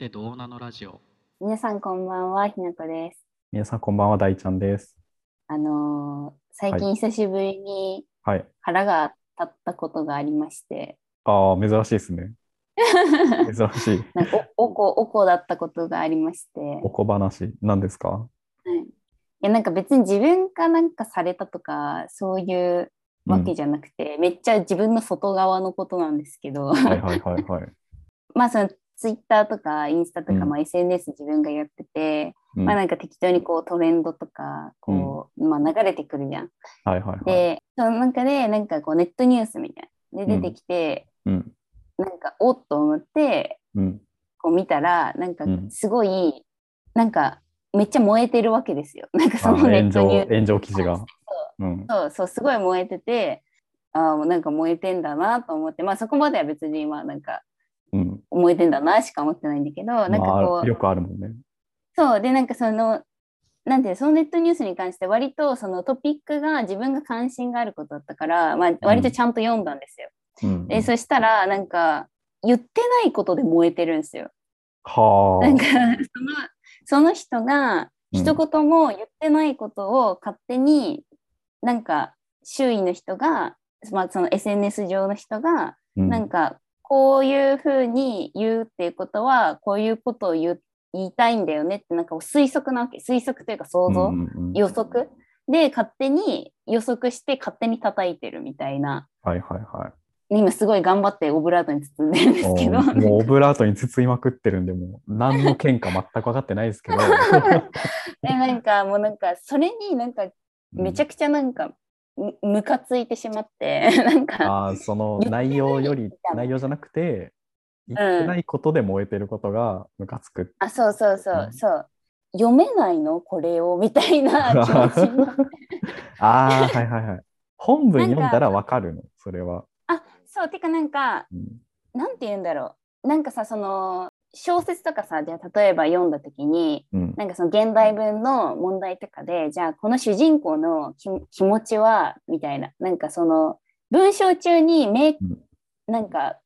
てどうなのラジオ。皆さんこんばんは、ひなこです。皆さんこんばんは、大ちゃんです。あのー最近久しぶりにはい。腹が立ったことがありまして、ああ、珍しいですね。珍しい。なんかおおこおこだったことがありまして、お小話、何ですか？はい、いやなんか別に自分がなんかされたとかそういうわけじゃなくて、めっちゃ自分の外側のことなんですけど、はいはいはいはい。まあそのツイッターとかインスタとか、うんまあ、SNS 自分がやってて、うんまあなんか適当にこうトレンドとかこう、まあ流れてくるじゃん。はいはいはい。で、その中で、なんかこう、ネットニュースみたいな。で、出てきて、うん。なんか、おっと思って、うん。こう見たら、なんかうん、すごい、なんか、めっちゃ燃えてるわけですよ。なんかそあのネットニュース。炎上記事が。うん。そうそう、すごい燃えてて、ああ、なんか燃えてんだなと思って、まあそこまでは別に、まあなんか、うん。燃えてんだなしか思ってないんだけど、なんかこう、まあ、よくあるもんね。そう、で、なんかその、なんていうのそのネットニュースに関して割とそのトピックが自分が関心があることだったから、まあ、割とちゃんと読んだんですよ。うん。でそしたらなんか言ってないことで燃えてるんですよ。はあ。なんかそのその人がうん一言も言ってないことを勝手になんか周囲の人が、まあ、その SNS 上の人がうんなんかこういうふうに言うっていうことはこういうことを言いたいんだよねってなんか推測なわけ。推測というか想像、うんうんうん予測。で勝手に予測して勝手に叩いてるみたいな。はいはいはい。今すごい頑張ってオブラートに包んでるんですけど。もうオブラートに包みまくってるんで、もう何の件か全く分かってないですけど。でなんかもうなんかそれになんかめちゃくくちゃなんかむムカついてしまって なんかああ、その内容より、内容じゃなくて、言ってないことで燃えてることがムカつく。あそうそうそううん。そう。読めないの？これを？みたいな 気持ちああ、はいはいはい。本文読んだらわかるの、それは。あそう。てかなんかうん。なんて言うんだろう。なんかさその小説とかさじゃあ例えば読んだ時にうんなんかその現代文の問題とかでじゃあこの主人公の気気持ちはみたいななんかその文章中に明うんなんか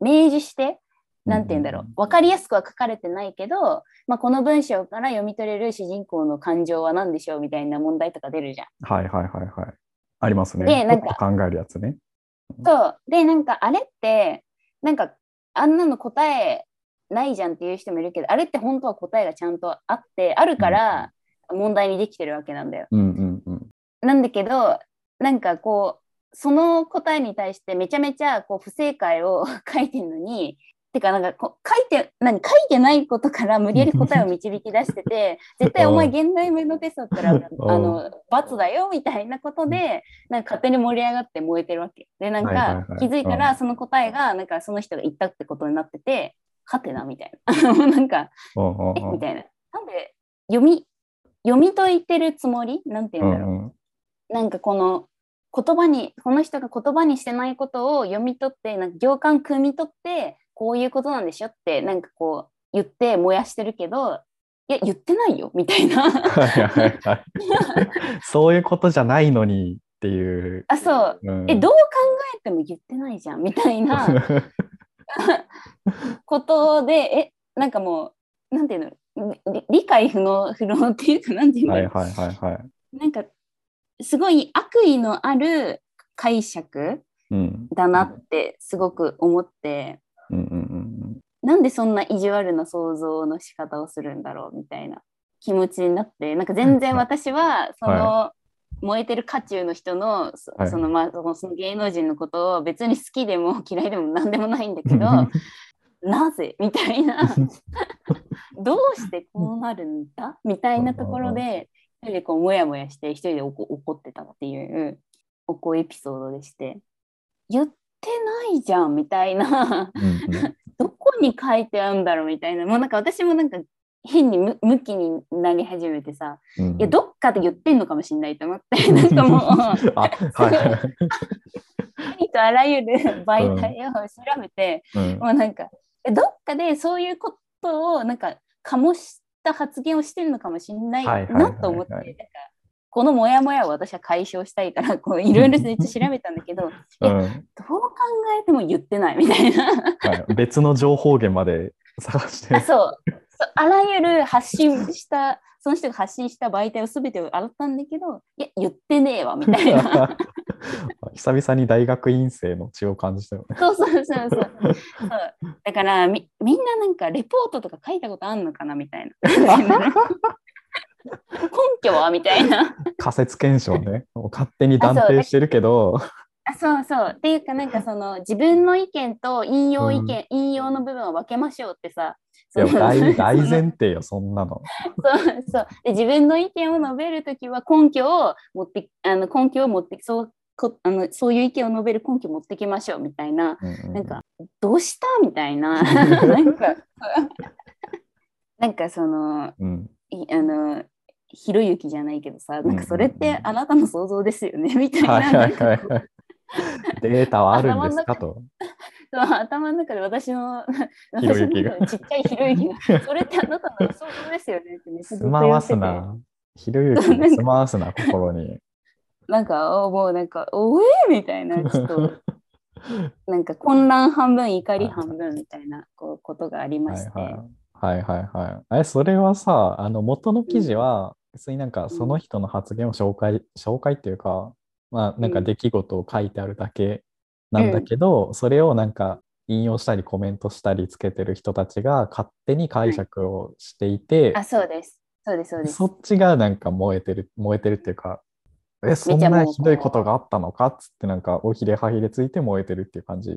明示してなんて言うんだろう分かりやすくは書かれてないけど、まあ、この文章から読み取れる主人公の感情は何でしょうみたいな問題とか出るじゃん。はいはいはいはい。ありますね。でなんか考えるやつね。そうでなんかあれってなんかあんなの答えないじゃんっていう人もいるけどあれって本当は答えがちゃんとあってあるから問題にできてるわけなんだよ。うんうんうん。なんだけどなんかこうその答えに対してめちゃめちゃこう不正解を 書いてるのにてかなんかこう書いて何書いてないことから無理やり答えを導き出してて 絶対お前現代文のテストだったらあの罰だよみたいなことでなんか勝手に盛り上がって燃えてるわけ。でなんか気づいたうん。らその答えがなんかその人が言ったってことになっててはてなみたいな。なんかえみたいな。なんで読み読み解いてるつもり？なんて言うんだろう、うんうん。なんかこの言葉にこの人が言葉にしてないことを読み取ってなんか行間汲み取ってこういうことなんでしょってなんかこう言って燃やしてるけどいや言ってないよみたいな。そういうことじゃないのにっていう。あそう。うん。えどう考えても言ってないじゃんみたいな ことでえなんかもうなんていうの？り理解不能不能っていうかなんていうの、はいはいはいはい。なんかすごい悪意のある解釈うん。だなってすごく思って。うんうんうんなんでそんな意地悪な想像の仕方をするんだろうみたいな気持ちになってなんか全然私はその燃えてる渦中の人のそのまあその芸能人のことを別に好きでも嫌いでも何でもないんだけうん。ど なぜ？みたいな。どうしてこうなるんだ？みたいなところで一人でこうモヤモヤして一人で怒怒ってたっていうおこエピソードでして。言ってないじゃんみたいな。どこに書いてあるんだろうみたいな。もうなんか私もなんか変に無向きになり始めてさうんいやどっかで言ってんのかもしれないと思って。なんかもうあ、はいはい。ありとあらゆる媒体を調べて、うん。もうなんかえどっかでそういうことをなんか醸した発言をしてるのかもしれないないと思って、なんかこのモヤモヤを私は解消したいから こういろいろ調べたんだけど うん。どう考えても言ってないみたいな。はい、別の情報源まで探して。あ そうあらゆる発信したその人が発信した媒体を全てを洗ったんだけどいや言ってねえわみたいな久々に大学院生の血を感じたよね。そうそうそうそう。そう。だからみみんななんかレポートとか書いたことあんのかなみたいな。根拠はみたいな。仮説検証ね。勝手に断定してるけど、あそうそう。っていうかなんかその自分の意見と引用意見、引用の部分を分けましょうってさ。いや大大前提よ、そんなの。そうそう。で自分の意見を述べるときは根拠を持ってあの根拠を持ってそうこあのそういう意見を述べる根拠を持ってきましょうみたいなうんうんなんかどうしたみたいな なんか なんかそのうん、いあのひろゆきじゃないけどさなんかそれっうんうんてあなたの想像ですよね みたいなはいはいなんかはいはい。データはあるんですかと。頭の中で私の私のちっちゃいひろゆきがそれってあなたの想像ですよねってめっちゃずっと住まわすな。ひろゆきに住まわすな、心に。なんか、おもうなんか、おえみたいな、ちょっと、なんか混乱半分、怒り半分みたいなこうことがありまして。はいはい。はい。はいはい。え、それはさ、あの元の記事は、別になんかその人の発言を紹介、紹介っていうか、まあなんか出来事を書いてあるだけなんだけど、それをなんか引用したりコメントしたりつけてる人たちが勝手に解釈をしていて、あ、そうです。そうです、そうです。そっちがなんか燃えてる、燃えてるっていうか、え、そんなひどいことがあったのかっつってなんかおひれはひれついて燃えてるっていう感じ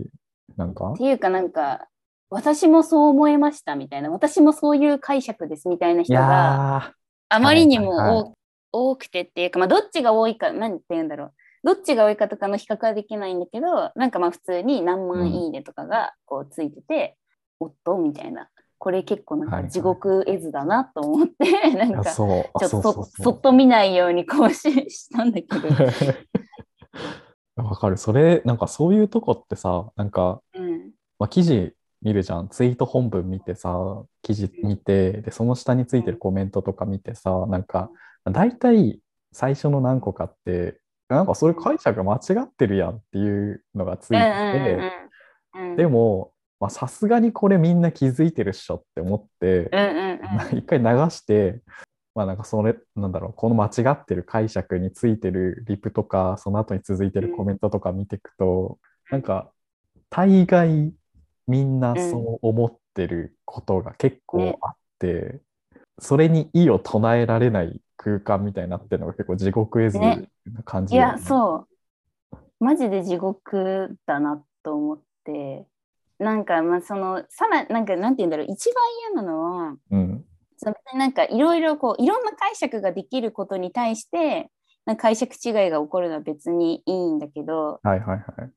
なんか？っていうかなんか、私もそう思いましたみたいな、私もそういう解釈ですみたいない人がやあまりにも多,、はいはいは多くてっていうか、まあ、どっちが多いか、何て言うんだろう。どっちが多いかとかの比較はできないんだけど、なんかまあ普通に何万いいねとかがこうついてて、おっとみたいな。これ結構なんはいはいか地獄絵図だなと思って、なーいやんかちょっとそっと見ないように更新したんだけど。う。わかる。それ、なんかそういうとこってさ、なんか、うんまあ、記事見るじゃん。ツイート本文見てさ、記事見て、で、その下についてるコメントとか見てさ、なんか、大体最初の何個かって、なんかそれ解釈間違ってるやんっていうのがついてうんて、うんうんうんでも、まあさすがにこれみんな気づいてるっしょって思って、うんうんうん 一回流して、まあなんかそれ、なんだろう、この間違ってる解釈についてるリプとか、その後に続いてるコメントとか見ていくと、なんか、大概みんなそう思ってることが結構あって、それに異を唱えられない空間みたいになってるのが結構地獄絵図なね感じだよいや、そう。マジで地獄だなと思って。なんか、まあ、その、さら、なんか、なんて言うんだろう、一番嫌なのは、うん。そのなんか、いろいろこう、いろんな解釈ができることに対して、なんか解釈違いが起こるのは別にいいんだけど、はいはいはい。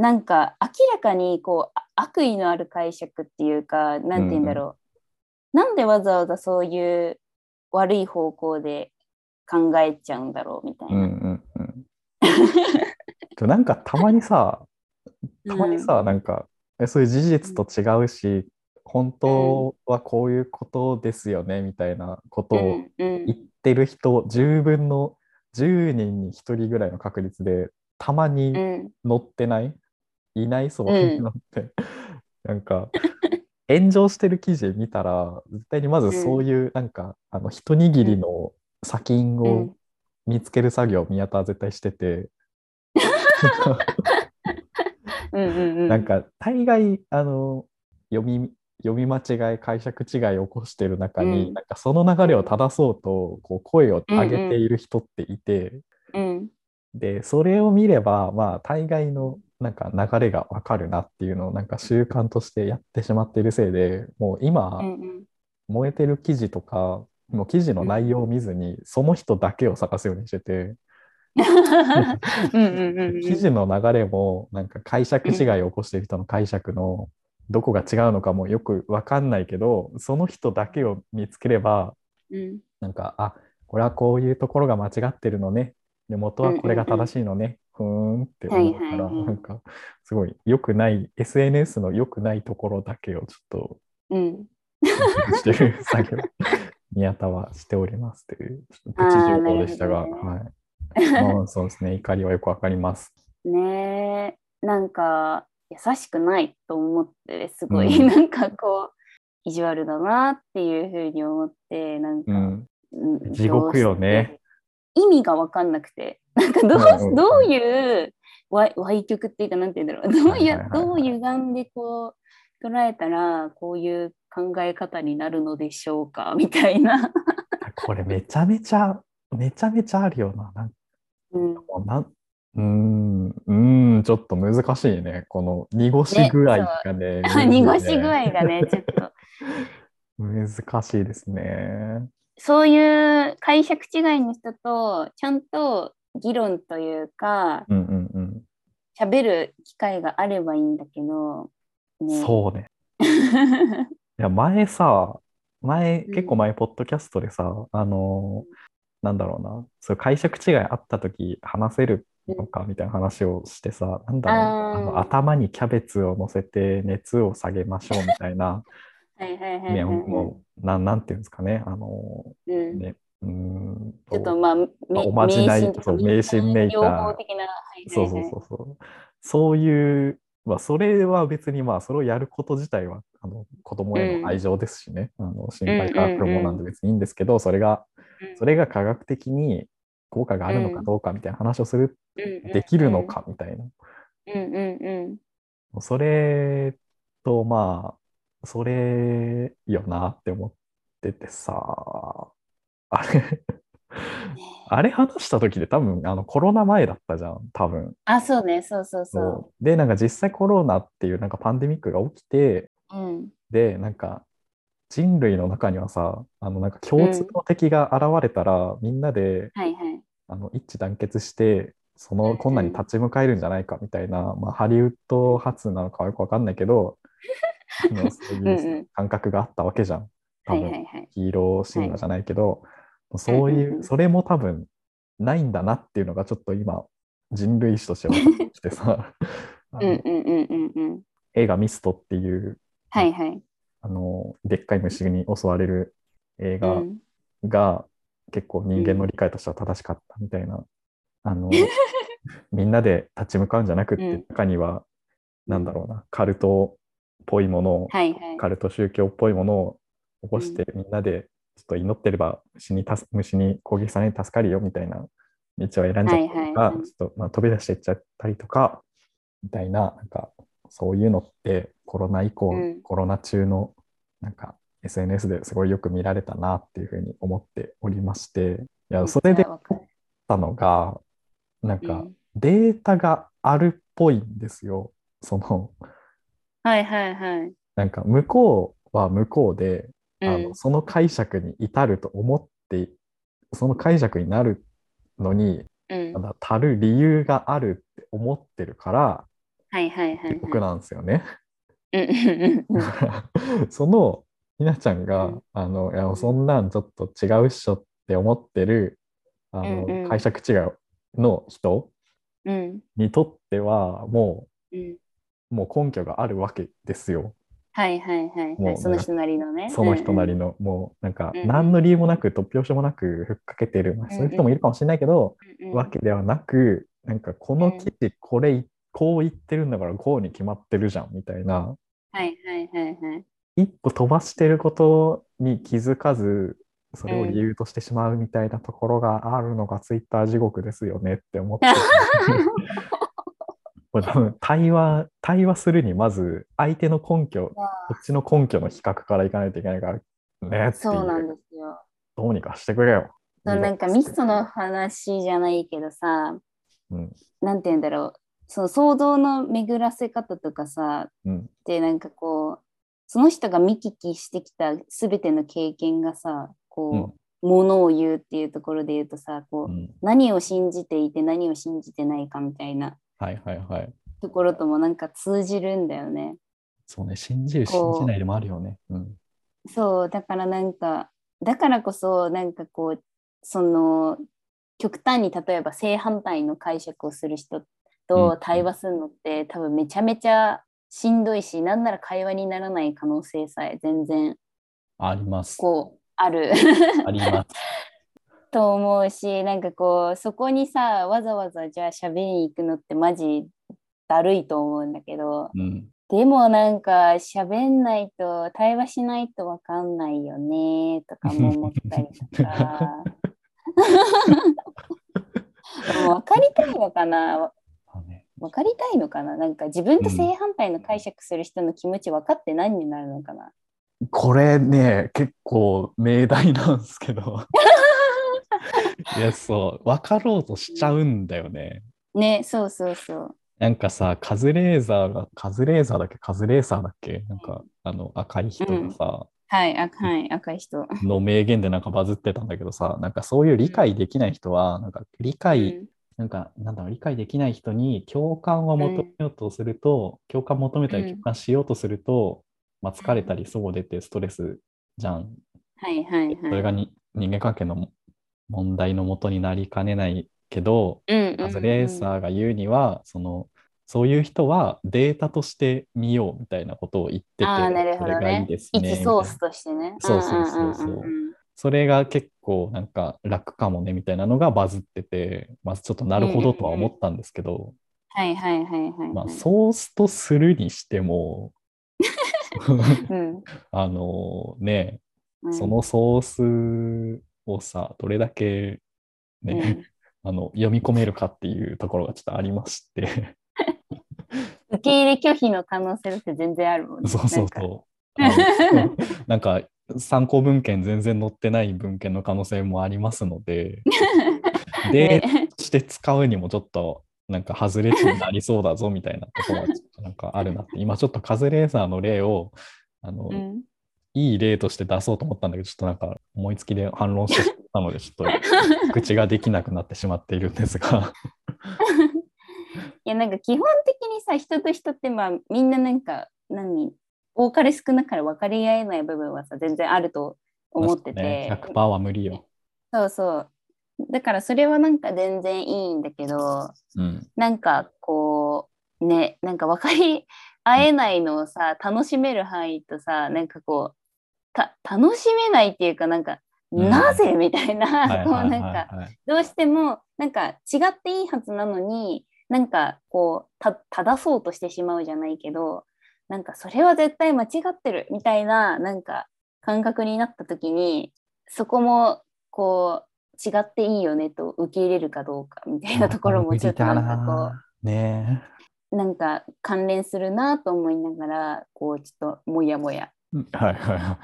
なんか、明らかにこう、あ悪意のある解釈っていうか、なんて言うんだろう。なんでわざわざそういう悪い方向で考えちゃうんだろうみたいな。うんうんうん。なんかたまにさ、たまにさ、なんか、えそういう事実と違うし、本当はこういうことですよね、みたいなことを言ってる人、10分の10人に1人ぐらいの確率で、たまにうん。載ってない？いない？そううんいうのって。なんか、炎上してる記事見たら、絶対にまずそういう、なんか、あの、一握りの砂金をうん。見つける作業を宮田は絶対してて、うんうんうん。なんか大概あの読み読み間違い解釈違いを起こしてる中に、うん。なんかその流れを正そうとこう声を上げている人っていて、うん。でそれを見ればまあ大概のなんか流れがわかるなっていうのをなんか習慣としてやってしまっているせいでもう今、うんうん。燃えてる記事とかもう記事の内容を見ずに、その人だけを探すようにしてて。記事の流れもなんか解釈違いを起こしている人の解釈のどこが違うのかもよく分かんないけどその人だけを見つければうん。なんかあこれはこういうところが間違ってるのね。で元はこれが正しいのね。ふーんって思うからなんかすごい良くない SNS の良くないところだけをちょっとうん。してる作業。宮田はしておりますというちょっとプチ情報でしたが、はい。まあ そうですね怒りはよくわかります。ねえなんか優しくないと思ってすごい、うん なんかこう意地悪だなっていうふうに思ってなんか、うん。うん地獄よね。意味が分かんなくてなんかどう,、うんうんうんどういうわ歪曲っていうかなんて言うんだろうどうや、はいはいはいはいどう歪んでこう捉えたらこういう考え方になるのでしょうかみたいな。これめちゃめちゃ、めちゃめちゃあるよな。なんうんなんうーん、うーん、ちょっと難しいね。この濁し具合がね。濁し具合がねちょっと 難しいですね。そういう解釈違いの人とちゃんと議論というかうんうんうん。喋る機会があればいいんだけど、ね、そうね。いや、前さ、前、うん結構前、ポッドキャストでさ、あのーなんだろうな、そう解釈違いあったとき話せるのかみたいな話をしてさ、なんだろう、あの頭にキャベツを乗せて熱を下げましょうみたいな、はいはいはいはいね、はい。もう、なん、なんていうんですかね、あのうん。ーね、うーんちょっとまあ、めおまじない迷信と迷信めいた。はいそうそうそうそう。そういう、まあ、それは別にまあ、それをやること自体は、あの、子供への愛情ですしね、あの、心配から来るものなんで別にいいんですけど、それが、それが科学的に効果があるのかどうかみたいな話をする、できるの。かみたいな。うんうんうん。それと、まあ、それよなって思っててさ、あれ、あれ話した時で多分、あの、コロナ前だったじゃん、多分。あ、そうね、そうそうそそうで、なんか実際コロナっていうなんかパンデミックが起きて、う。うん。で、なんか人類の中にはさ、あのなんか共通の敵が現れたら、みんなではいはい。あの一致団結して、その困難に立ち向かえるんじゃないかみたいな、まあ、ハリウッド発なのかはよくわかんないけど、そういうん感覚があったわけじゃん。多はい分はいはい。ヒーロー神話じゃないけど、そういう、うんうそれも多分ないんだなっていうのがちょっと今、人類史として分かってさ、あ のうんうんうんうんうん。映画ミストっていうはいはい。あのでっかい虫に襲われる映画うん。が結構人間の理解としては正しかったみたいな、あのみんなで立ち向かうんじゃなくって、うん中にはなんだろうなカルトっぽいものを、はいはい。カルト宗教っぽいものを起こして、みんなでちょっと祈ってれば虫に虫に攻撃されに助かるよみたいな道を選んじゃったりとか、はいはいはい。ちょっとまあ飛び出していっちゃったりとかみたいななんかそういうのってコロナ以降、うん。コロナ中のなんか SNS ですごいよく見られたなっていうふうに思っておりまして。いやそれでめったのがなんかうん。データがあるっぽいんですよ。そのはいはいはい。なんか向こうは向こうであうん。のその解釈に至ると思ってその解釈になるのにうん。ただ足る理由があるって思ってるからはいはいはいはい。そのひなちゃんが、うんあのいやそんなんちょっと違うっしょって思ってるあの、うんうん解釈違いの人うんにとってはもうん。うもう根拠があるわけですよ。はいはいはいはい。その人なりのね。その人なりの。うなんかうんうん何の理由もなく突拍子もなくふっかけてる、まあそういう人もいるかもしれないけど、うんうんわけではなくなんかこの記事これこう言ってるんだからこうに決まってるじゃんみたいなはいはいはいはい。一歩飛ばしてることに気づかずそれを理由としてしまうみたいなところがあるのがツイッター地獄ですよねって思って 対話対話するにまず相手の根拠こっちの根拠の比較からいかないといけないからねっそうなんうですよ。どうにかしてくれよ。そうなんかミストの話じゃないけどさ、うんなんて言うんだろう。その想像の巡らせ方とかさ、うんでなんかこう、その人が見聞きしてきた全ての経験がさ、こう、ものを言うっていうところで言うとさ、こう、うん何を信じていて何を信じてないかみたいなはいはいはい。ところともなんか通じるんだよね。そうね、信じる、信じないでもあるよね。うん。そう、だからなんか、だからこそ、なんかこう、その、極端に例えば正反対の解釈をする人うんと対話するのって、多分めちゃめちゃしんどいし、なんなら会話にならない可能性さえ全然あります。こうあるあります。と思うし、なんかこう、そこにさ、わざわざじゃあ喋りに行くのってマジだるいと思うんだけど、うん。でもなんか喋んないと対話しないとわかんないよねとかも思ったりとか 分かりたいのかな？分かりたいのかな？なんか自分と正反対の解釈する人の気持ち分かって何になるのかな、これね、結構命題なんですけど。いや、そう、分かろうとしちゃうんだよね。ねそうそうそう。なんかさ、カズレーザーが、カズレーザーだっけ？カズレーサーだっけ？なんか、あの、赤い人がさ、はいあはい赤い人。の名言でなんかバズってたんだけどさ、なんかそういう理解できない人は、なんか理解、なんか、なんだろう、理解できない人に共感を求めようとすると、共感求めたりうん。共感しようとすると、まあ、疲れたり、そう出てストレスじゃん。はいはいはい。それがに人間関係のも問題のもとになりかねないけど、カズレーサーが言うには、その、そういう人はデータとして見ようみたいなことを言ってて、ああなるほどそれがいいねですね。一ソースとしてね。そうそうそうそう。んんんんそれが結構なんか楽かもねみたいなのがバズってて、まずちょっとなるほどとは思ったんですけど、はいはいはいはいはい。まあ、ソースとするにしても、うん。あのね、うん。そのソースをさ、どれだけね、あの読み込めるかっていうところがちょっとありまして、受け入れ拒否の可能性だって全然あるもんね。そうそうそう。なんか参考文献全然載ってない文献の可能性もありますので、で、ね。して使うにもちょっとなんか外れ値になりそうだぞみたいなところがちょっとなんかあるなって、今ちょっとカズレーザーの例をあの、うん。いい例として出そうと思ったんだけど、ちょっとなんか思いつきで反論してしまったので、ちょっと 口ができなくなってしまっているんですが、いやなんか基本的にさ人と人ってまあみんななんか何多かれ少なかれ分かり合えない部分はさ全然あると思ってて、ね、100%は無理よ。そうそう。だからそれはなんか全然いいんだけどうん。なんかこうねなんか分かり合えないのをさ楽しめる範囲とさなんかこうた楽しめないっていうかなんか、うん。なぜみたいな、はいこうはいなんかどうしてもなんか違っていいはずなのになんかこうた正そうとしてしまうじゃないけどなんかそれは絶対間違ってるみたいななんか感覚になった時にそこもこう違っていいよねと受け入れるかどうかみたいなところもちょっとなんかこうねなんか関連するなと思いながらこうちょっともやもや。え。はいはいは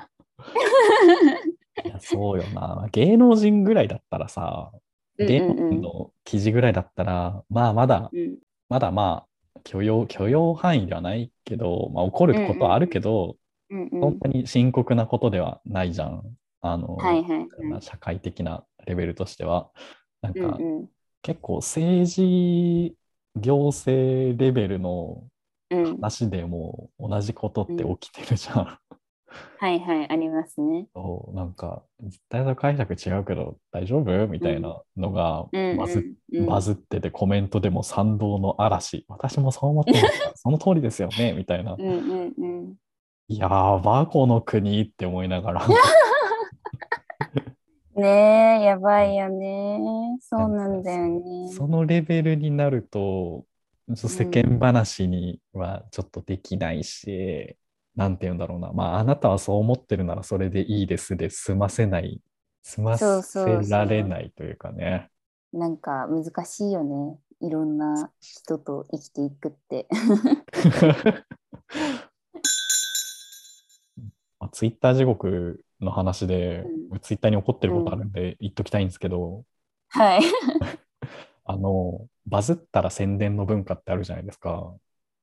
い。いやそうよな。芸能人ぐらいだったらさ、芸能人の記事ぐらいだったら、まあまだ、うんまだまあ許容、許容範囲ではないけど、まあ怒ることはあるけど、うんうん本当に深刻なことではないじゃん。あの、はいはいはいまあ社会的なレベルとしては。なんか、うんうん結構政治、行政レベルのうん話でも同じことって起きてるじゃん。はいはいありますね。そうなんか、実態と解釈違うけど大丈夫？みたいなのがうんバズ,、っててコメントでも賛同の嵐。私もそう思ってました。その通りですよねみたいな。うんうんうんやば、この国って思いながら。ねえやばいよねそうなんだよね。そのレベルになると世間話にはちょっとできないし、なんて言うんだろうな。まあ、あなたはそう思ってるならそれでいいですで済ませない、済まそうそうそうせられないというかね。なんか難しいよねいろんな人と生きていくって。まあツイッター地獄の話で、うツイッターに起こってることあるんで言っときたいんですけど、はい。あの、バズったら宣伝の文化ってあるじゃないですか。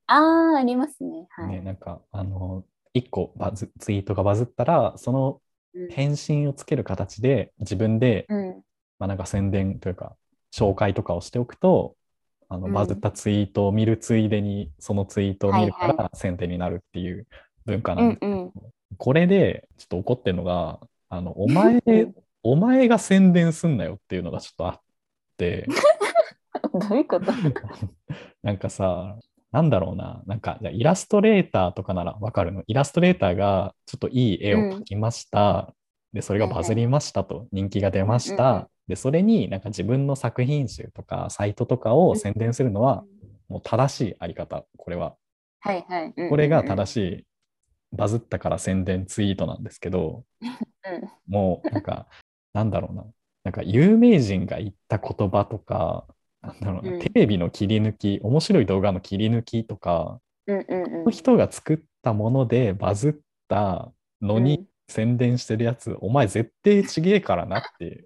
ああありますね。はい。ね、なんか、あの、一個バズ、ツイートがバズったら、そのうん返信をつける形で自分で、うんまあ、なんか宣伝というか、紹介とかをしておくと、あのうんバズったツイートを見るついでに、そのツイートを見るかはいら宣伝になるっていう文化うなんです。んうん。これでちょっと怒ってるのが、あの、お前、お前が宣伝すんなよっていうのがちょっとあって、どういうこと？なんかさ、なんだろうな、なんかじゃあイラストレーターとかならわかるの？イラストレーターがちょっといい絵を描きました。で、それがバズりましたと、人気が出ました。うんうんうんで、それになんか自分の作品集とかサイトとかを宣伝するのは、もう正しいあり方、これは。はいはい。うんこれがし正しいバズったから宣伝ツイートなんですけど、うんもうなんか、なんだろうな、なんか有名人が言った言葉とか、なんだろうな、うんテレビの切り抜き、面白い動画の切り抜きとか、うんうんその人が作ったものでバズったのうん。に宣伝してるやつ、お前絶対ちげえからなっていう。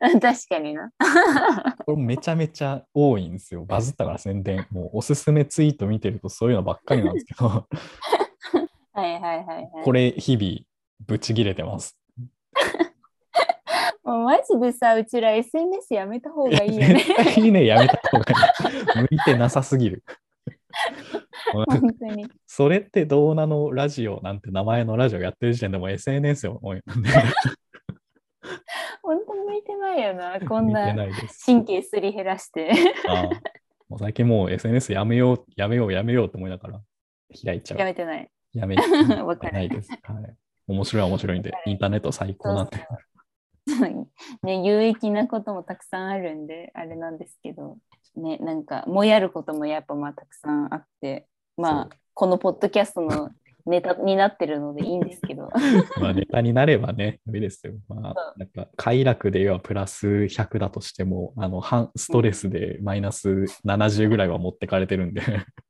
うん、確かにな。これめちゃめちゃ多いんですよ。バズったから宣伝。もうおすすめツイート見てるとそういうのばっかりなんですけど、はいはいはいはい。これ日々ブチギレてます。もうマジでさ、うちら SNS やめた方がいいよね。絶対にね、やめた方がいい。向いてなさすぎる。本当に。それってどうなのラジオなんて名前のラジオやってる時点でもう SNS よ。もう本当向いてないよな、こんな。神経すり減らして。ああもう最近もう SNS やめよう、やめよう、やめようと思いながら開いちゃう。やめてない。やめわかるないです。はい。面白いは面白いんで、インターネット最高なんで。ね、有益なこともたくさんあるんで、あれなんですけど、ね、なんか、もやることもやっぱまあたくさんあって、まあ、このポッドキャストのネタになってるのでいいんですけど、まあネタになればね、いいですよ。まそあ、なんか快楽で言えばプラス100だとしても、あの、半ストレスでマイナス70ぐらいは持ってかれてるんで、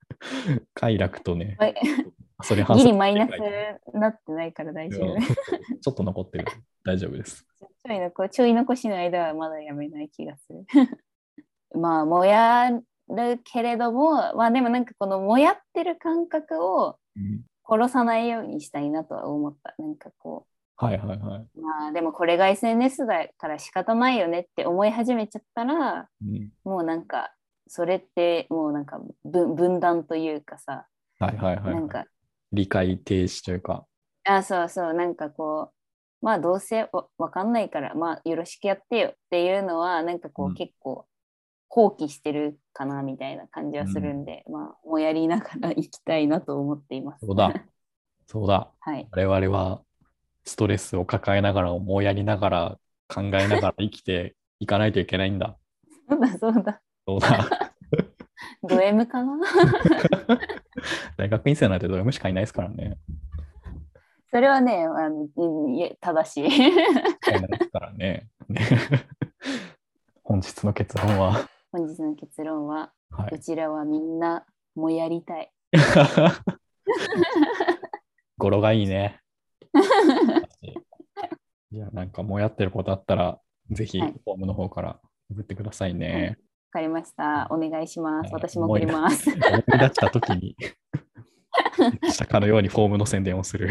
快楽とね、はいそれ半ギリマイナスになってないから大丈夫。うんちょっと残ってる。大丈夫です。ちょい残ちょい残しの間はまだやめない気がする。まあ、もやるけれども、まあでもなんかこのもやってる感覚をうん殺さないようにしたいなとは思った。なんかこはいはいはい。う、まあでもこれが SNS だから仕方ないよねって思い始めちゃったら、うんもうなんか、それってもうなんか分分断というかさ、はいはいはいはい。なんか、理解停止というか。あ、そうそう、なんかこう、まあどうせわわかんないから、まあよろしくやってよっていうのは、なんかこう、うん結構放棄してるかなみたいな感じはするんで、まあもうやりながら行きたいなと思っています。そうだ。そうだ。はい。我々はストレスを抱えながら、もうやりながら、考えながら生きて いかないといけないんだ。そうだそうだ。そうだ。ド M かな？大学院生なんてド M しかいないですからね。それはね、あの正しい。しからね。ね 本日の結論は、本日の結論は、はうちらはみんなもやりたい。い。語呂がいいね。いや、なんかもうやってることあったら、ぜひフはいォームの方から送ってくださいね。わかりました。お願いします。はい私も送ります。思い出したときに、したかのようにフォームの宣伝をする。